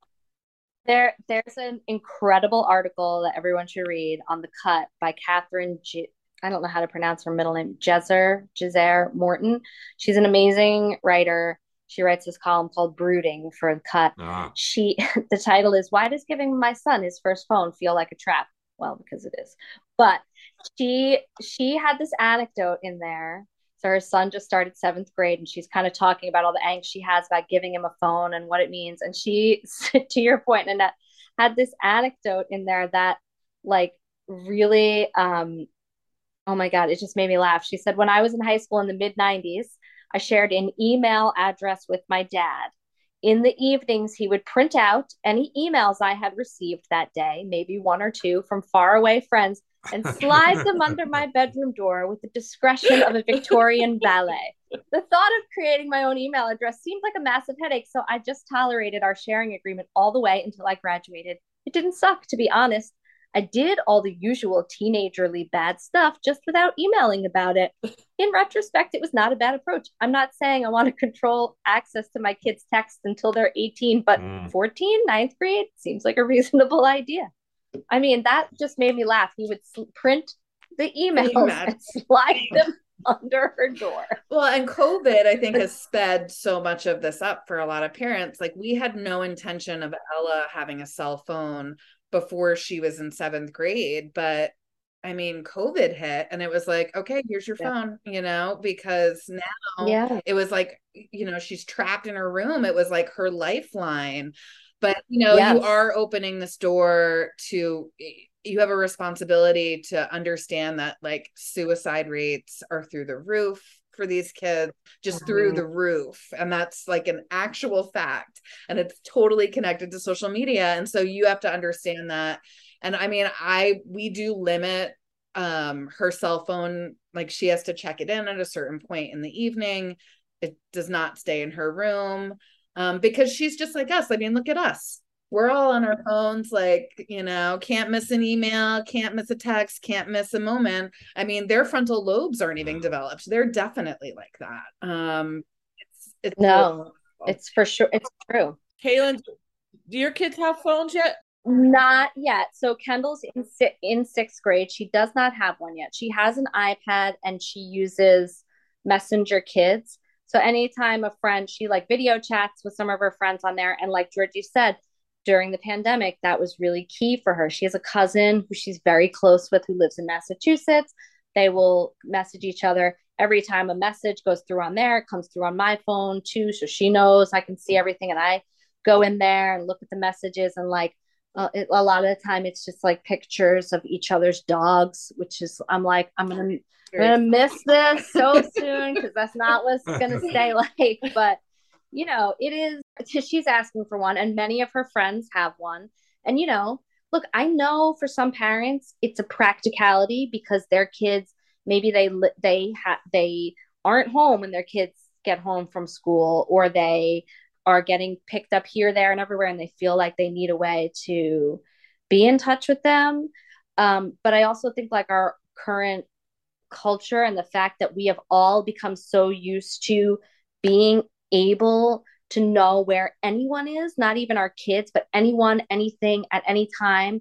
There, there's an incredible article that everyone should read on the cut by Kathryn G- I don't know how to pronounce her middle name, Jezer, Jezer Morton. She's an amazing writer she writes this column called brooding for cut. Ah. she (laughs) the title is why does giving my son his first phone feel like a trap? Well because it is. But she she had this anecdote in there. So her son just started seventh grade and she's kind of talking about all the angst she has about giving him a phone and what it means. And she (laughs) to your point Annette had this anecdote in there that like really um oh my god it just made me laugh. She said when i was in high school in the mid 90s I shared an email address with my dad. In the evenings, he would print out any emails I had received that day, maybe one or two from faraway friends, and slide them (laughs) under my bedroom door with the discretion of a Victorian valet. The thought of creating my own email address seemed like a massive headache, so I just tolerated our sharing agreement all the way until I graduated. It didn't suck, to be honest. I did all the usual teenagerly bad stuff just without emailing about it. In retrospect, it was not a bad approach. I'm not saying I want to control access to my kids' texts until they're 18, but mm. 14, ninth grade seems like a (laughs) reasonable idea. I mean, that just made me laugh. He would print the emails and slide them (laughs) under her door. Well, and COVID, I think, (laughs) has sped so much of this up for a lot of parents. Like, we had no intention of Ella having a cell phone before she was in seventh grade. But I mean, COVID hit and it was like, okay, here's your yeah. phone, you know, because now yeah. it was like, you know, she's trapped in her room. It was like her lifeline. But, you know, yes. you are opening this door to, you have a responsibility to understand that like suicide rates are through the roof for these kids just mm-hmm. through the roof. And that's like an actual fact. And it's totally connected to social media. And so you have to understand that. And i mean i we do limit um her cell phone. Like she has to check it in at a certain point in the evening. It does not stay in her room um because she's just like us. I mean look at us we're all on our phones like you know can't miss an email can't miss a text can't miss a moment. I mean their frontal lobes aren't even developed. They're definitely like that. Um it's, it's no it's for sure it's true. Cailin do your kids have phones yet? Not yet. So kendall's in in sixth grade. She does not have one yet. She has an ipad and she uses messenger kids. So anytime a friend she like video chats with some of her friends on there and like georgie said during the pandemic, that was really key for her. She has a cousin who she's very close with who lives in Massachusetts. They will message each other every time a message goes through on there, it comes through on my phone too. So she knows I can see everything. And I go in there and look at the messages and like, uh, it, a lot of the time it's just like pictures of each other's dogs, which is, I'm like, I'm going to, I'm gonna miss this so (laughs) soon because that's not what's gonna (laughs) stay (laughs) like. But you know, it is, she's asking for one, and many of her friends have one. And, you know, look, I know for some parents, it's a practicality because their kids, maybe they, they have, they aren't home when their kids get home from school or they are getting picked up here, there, and everywhere, and they feel like they need a way to be in touch with them. Um, but I also think like our current culture and the fact that we have all become so used to being able to know where anyone is, not even our kids, but anyone, anything at any time.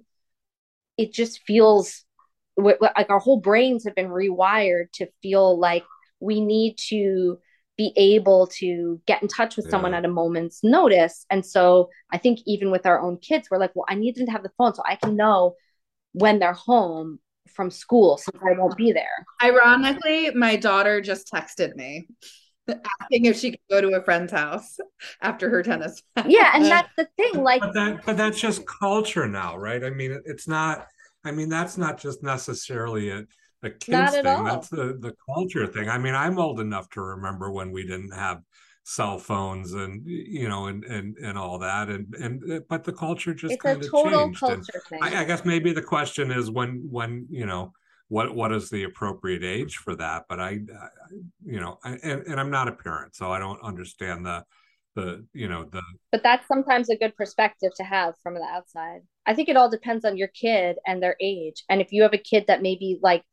It just feels like our whole brains have been rewired to feel like we need to be able to get in touch with yeah. someone at a moment's notice. And so I think even with our own kids, we're like, well, I need them to have the phone so I can know when they're home from school since I won't be there. Ironically, my daughter just texted me asking if she could go to a friend's house after her tennis. yeah, and uh, that's the thing. Like, but, that, but that's just culture now, right? I mean, it's not. I mean, that's not just necessarily a, a kids thing. All. That's the the culture thing. I mean, I'm old enough to remember when we didn't have cell phones and you know and and and all that and and but the culture just kind of changed. Culture thing. I, I guess maybe the question is when when you know what what is the appropriate age for that? But i, I you know I, and, and i'm not a parent so i don't understand the the you know the but that's sometimes a good perspective to have from the outside. I think it all depends on your kid and their age. And if you have a kid that maybe like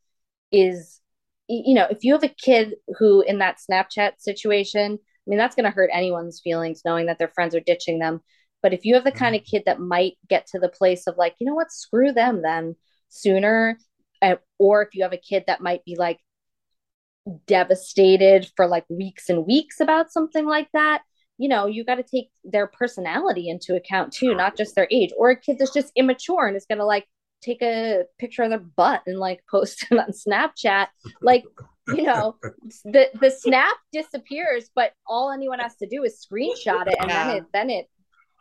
is you know if you have a kid who in that snapchat situation i mean that's going to hurt anyone's feelings knowing that their friends are ditching them. But if you have the kind of mm-hmm. kid that might get to the place of like you know what? Screw them then sooner or if you have a kid that might be like devastated for like weeks and weeks about something like that you know you got to take their personality into account too not just their age or a kid that's just immature and is going to like take a picture of their butt and like (laughs) post it on snapchat like you know the the snap disappears but all anyone has to do is screenshot it and yeah. then it then it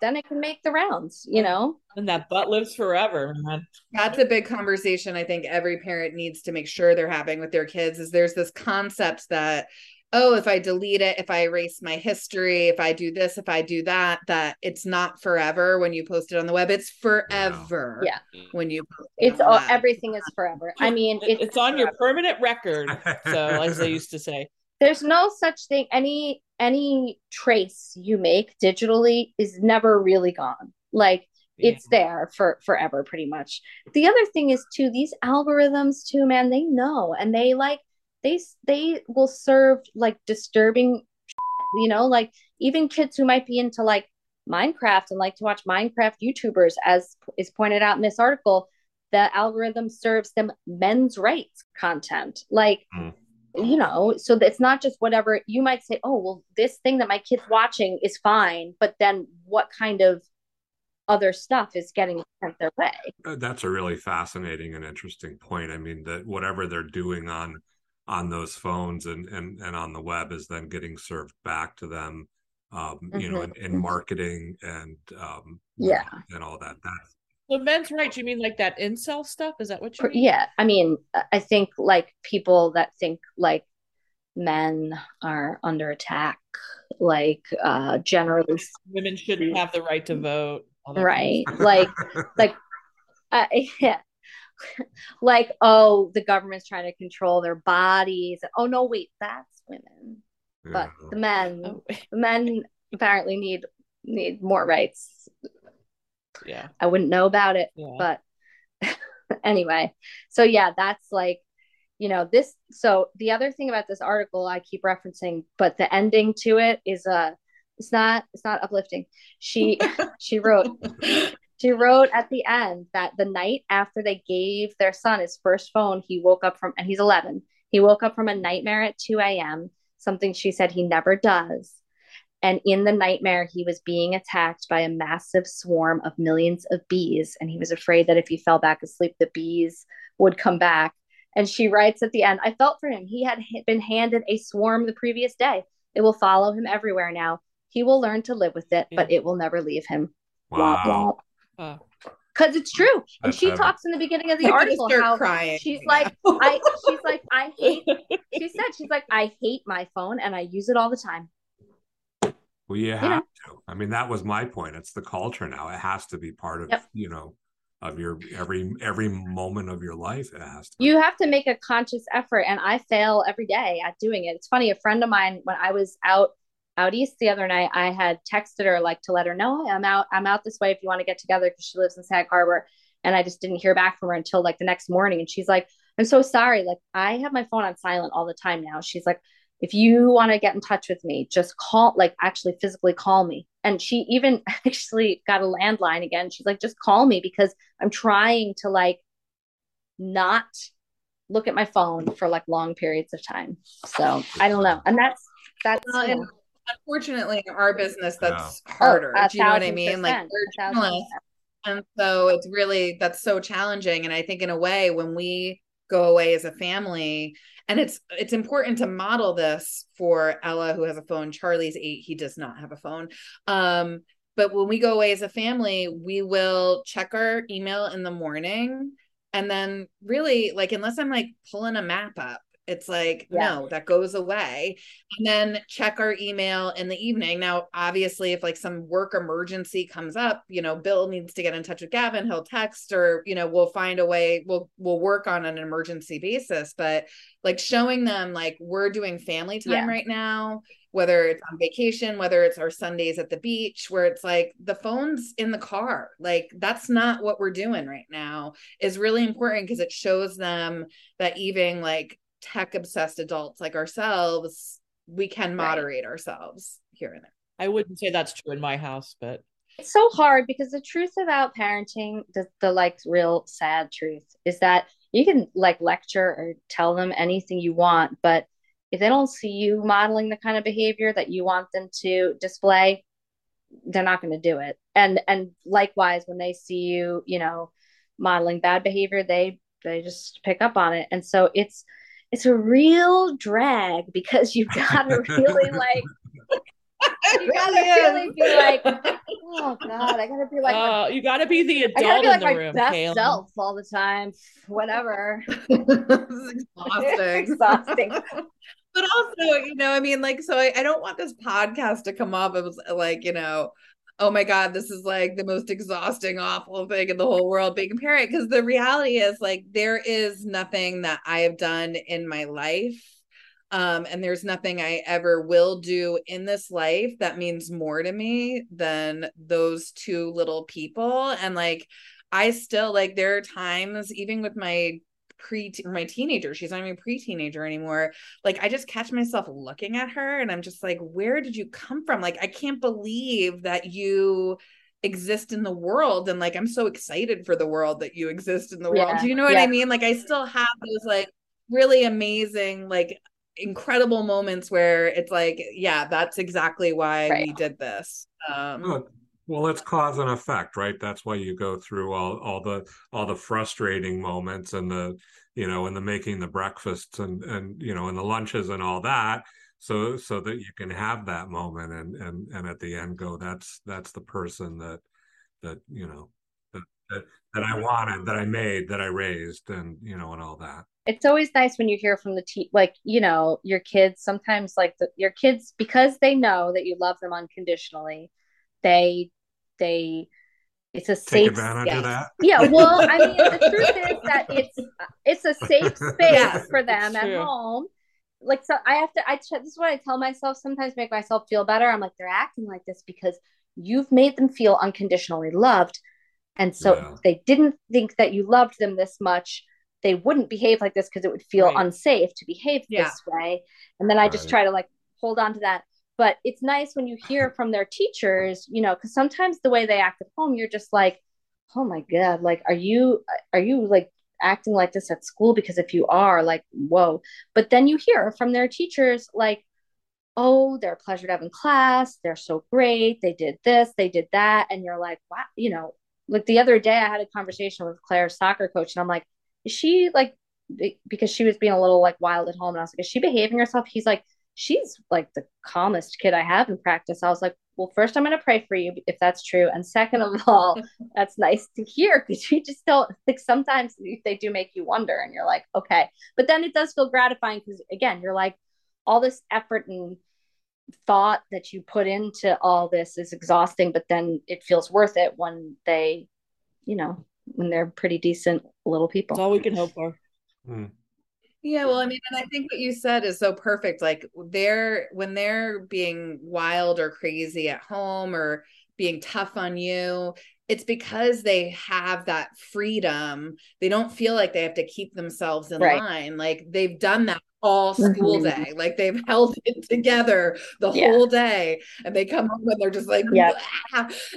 then it can make the rounds, you know? And that butt lives forever, man. That's a big conversation I think every parent needs to make sure they're having with their kids is there's this concept that oh, if I delete it, if I erase my history, if I do this, if I do that, that it's not forever when you post it on the web. It's forever. Yeah. When you it it's all everything is forever. I mean, it's, it's on your permanent record. So as they used to say. (laughs) There's no such thing. Any any trace you make digitally is never really gone. Like yeah. it's there for forever pretty much. The other thing is too these algorithms too man they know and they like they they will serve like disturbing you know like even kids who might be into like Minecraft and like to watch Minecraft YouTubers as is pointed out in this article the algorithm serves them men's rights content like mm you know so it's not just whatever you might say oh well this thing that my kid's watching is fine but then what kind of other stuff is getting sent their way? Uh, that's a really fascinating and interesting point. I mean that whatever they're doing on on those phones and and, and on the web is then getting served back to them um mm-hmm. you know in, in, marketing and um yeah. and all that. That's well, men's rights, you mean like that incel stuff? Is that what you mean? Yeah. I mean, I think like people that think like men are under attack, like uh generally women shouldn't have the right to vote. Right. like like uh, (laughs) yeah. like, oh, the government's trying to control their bodies. Oh no, wait, that's women. But the men oh. the men apparently need need more rights yeah. I wouldn't know about it yeah. but (laughs) anyway. So yeah that's like you know this so the other thing about this article i keep referencing but the ending to it is uh it's not it's not uplifting. She (laughs) she wrote she wrote at the end that the night after they gave their son his first phone he woke up from and he's 11 he woke up from a nightmare at 2 a.m something she said he never does and in the nightmare, he was being attacked by a massive swarm of millions of bees. And he was afraid that if he fell back asleep, the bees would come back. And she writes at the end, I felt for him. He had been handed a swarm the previous day. It will follow him everywhere now. He will learn to live with it, yeah. but it will never leave him. Wow. Because it's true. And That's she heavy. talks in the beginning of the article how crying. she's like, (laughs) I she's like, I hate she said, she's like, I hate my phone and I use it all the time. Well, you have to. I mean, that was my point. It's the culture now. It has to be part of, yep. you know, of your every every moment of your life. It has to. You have to make a conscious effort, and I fail every day at doing it. It's funny. A friend of mine, when I was out out east the other night, I had texted her like to let her know I'm out. I'm out this way if you want to get together because she lives in Sag Harbor, and I just didn't hear back from her until like the next morning. And she's like, "I'm so sorry. Like I have my phone on silent all the time now." She's like if you want to get in touch with me, just call, like actually physically call me. And she even (laughs) actually got a landline again. She's like, just call me because I'm trying to like not look at my phone for like long periods of time. So I don't know. And that's, that's, Well, and unfortunately, in our business, that's oh, harder. a Do you know what I mean? Like percent, we're journalists, and so it's really that's so challenging. And I think in a way, when we go away as a family, and it's it's important to model this for Ella, who has a phone. Charlie's eight; he does not have a phone. Um, but when we go away as a family, we will check our email in the morning, and then really, like, unless I'm like pulling a map up. It's like, Yeah. no, that goes away and then check our email in the evening. Now, obviously, if like some work emergency comes up, you know, Bill needs to get in touch with Gavin, he'll text or, you know, we'll find a way, we'll we'll work on an emergency basis. But like showing them like we're doing family time Yeah. right now, whether it's on vacation, whether it's our Sundays at the beach, where it's like the phone's in the car. Like that's not what we're doing right now is really important because it shows them that even like tech obsessed adults like ourselves we can Right. moderate ourselves here and there. I wouldn't say that's true in my house, but it's so hard because the truth about parenting the, the like real sad truth is that you can like lecture or tell them anything you want but if they don't see you modeling the kind of behavior that you want them to display they're not going to do it and and likewise when they see you you know modeling bad behavior they they just pick up on it and so it's it's a real drag because you've got to really (laughs) like you gotta really be like (laughs) oh god i gotta be like my- uh, you got to be the adult I gotta adult be in like the my room, best Cailin. self all the time. Whatever. (laughs) this is exhausting. Exhausting. but also, you know, I mean, like, so I, I don't want this podcast to come off as like, you know, oh my God, this is like the most exhausting, awful thing in the whole world being a parent. Because the reality is, like, there is nothing that I have done in my life. Um, and there's nothing I ever will do in this life that means more to me than those two little people. And like, I still like, there are times, even with my pre my teenager, she's not even pre teenager anymore. Like, I just catch myself looking at her and I'm just like, where did you come from? Like, I can't believe that you exist in the world and like i'm so excited for the world that you exist in the world Yeah, do you know what yeah. i mean like i still have those like really amazing like incredible moments where it's like yeah that's exactly why Right. we did this um Look, well, it's cause and effect, right? That's why you go through all all the all the frustrating moments and the you know and the making the breakfasts and and you know and the lunches and all that, so so that you can have that moment and and and at the end go, that's that's the person that that you know that that, that I wanted, that I made, that I raised, and you know and all that. It's always nice when you hear from the te- like, you know, your kids sometimes like the, your kids because they know that you love them unconditionally, they they it's a Take safe advantage space. of that. Yeah, well, I mean, the (laughs) truth is that it's it's a safe (laughs) space Yeah, for them at true. home. Like, so I have to. I this is what I tell myself sometimes, make myself feel better. I'm like, they're acting like this because you've made them feel unconditionally loved, and so Yeah. if they didn't think that you loved them this much. They wouldn't behave like this because it would feel Right. unsafe to behave Yeah. this way. And then I just Right. try to like hold on to that. But it's nice when you hear from their teachers, you know, because sometimes the way they act at home, you're just like, oh my god like are you are you like acting like this at school? Because if you are like whoa. But then you hear from their teachers like oh they're a pleasure to have in class. They're so great. They did this they did that. And you're like wow you know like the other day i had a conversation with claire's soccer coach and i'm like is she like because she was being a little like wild at home. And i was like is she behaving herself? He's like she's like the calmest kid i have in practice i was like well first i'm going to pray for you if that's true and second of all (laughs) that's nice to hear because you just don't like sometimes they do make you wonder and you're like okay but then it does feel gratifying because again you're like all this effort and thought that you put into all this is exhausting but then it feels worth it when they you know when they're pretty decent little people. That's people all we can hope for. Mm. Yeah, well, I mean, and I think what you said is so perfect. Like they're when they're being wild or crazy at home or being tough on you, it's because they have that freedom. They don't feel like they have to keep themselves in Right. line. Like they've done that all school Mhm. day. Like they've (laughs) held it together the Yeah. whole day. And they come home and they're just like, Yep.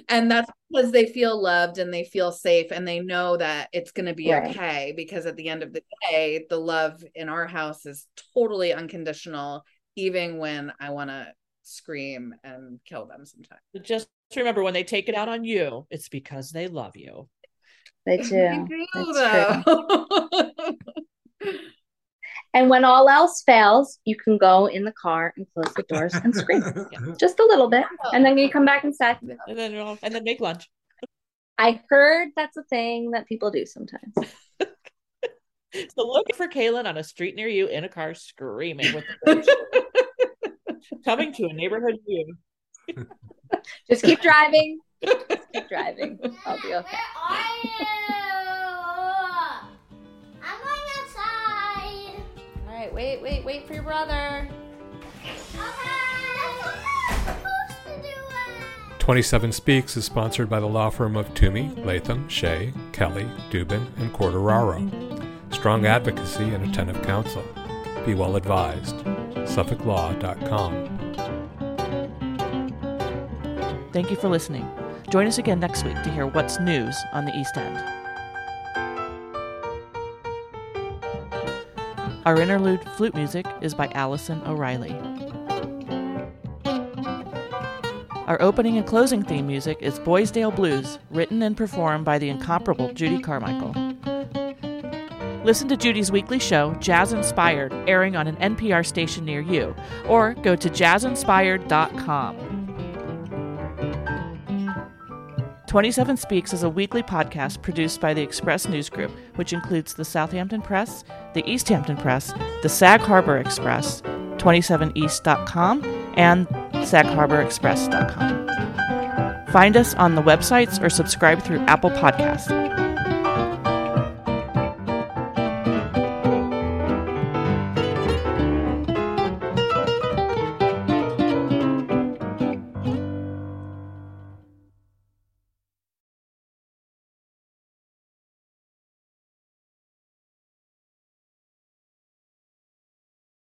And that's because they feel loved and they feel safe and they know that it's going to be Right. okay. Because at the end of the day, the love in our house is totally unconditional, even when I want to scream and kill them sometimes. Just remember when they take it out on you, it's because they love you. They (laughs) do. I do, That's true. (laughs) And when all else fails, you can go in the car and close the doors and scream (laughs) just a little bit, oh. and then you come back inside. And then you'll- and then make lunch. I heard that's a thing that people do sometimes. So look for Cailin on a street near you in a car screaming with the coming to a neighborhood near you. (laughs) Just keep driving. Just keep driving. (laughs) I'll be okay. Where are you? I'm going outside. All right, wait, wait, wait for your brother. Okay. That's what I'm supposed to do. It. 27 Speaks is sponsored by the law firm of Twomey, Latham, Shea, Kelly, Dubin, and Quartararo. Strong advocacy and attentive counsel. Be well advised. SuffolkLaw.com. Thank you for listening. Join us again next week to hear what's news on the East End. Our interlude flute music is by Allison O'Reilly. Our opening and closing theme music is Boysdale Blues, written and performed by the incomparable Judy Carmichael. Listen to Judy's weekly show, Jazz Inspired, airing on an NPR station near you, or go to jazzinspired.com. 27 Speaks is a weekly podcast produced by the Express News Group, which includes the Southampton Press, the East Hampton Press, the Sag Harbor Express, 27east.com, and sagharborexpress.com. Find us on the websites or subscribe through Apple Podcasts.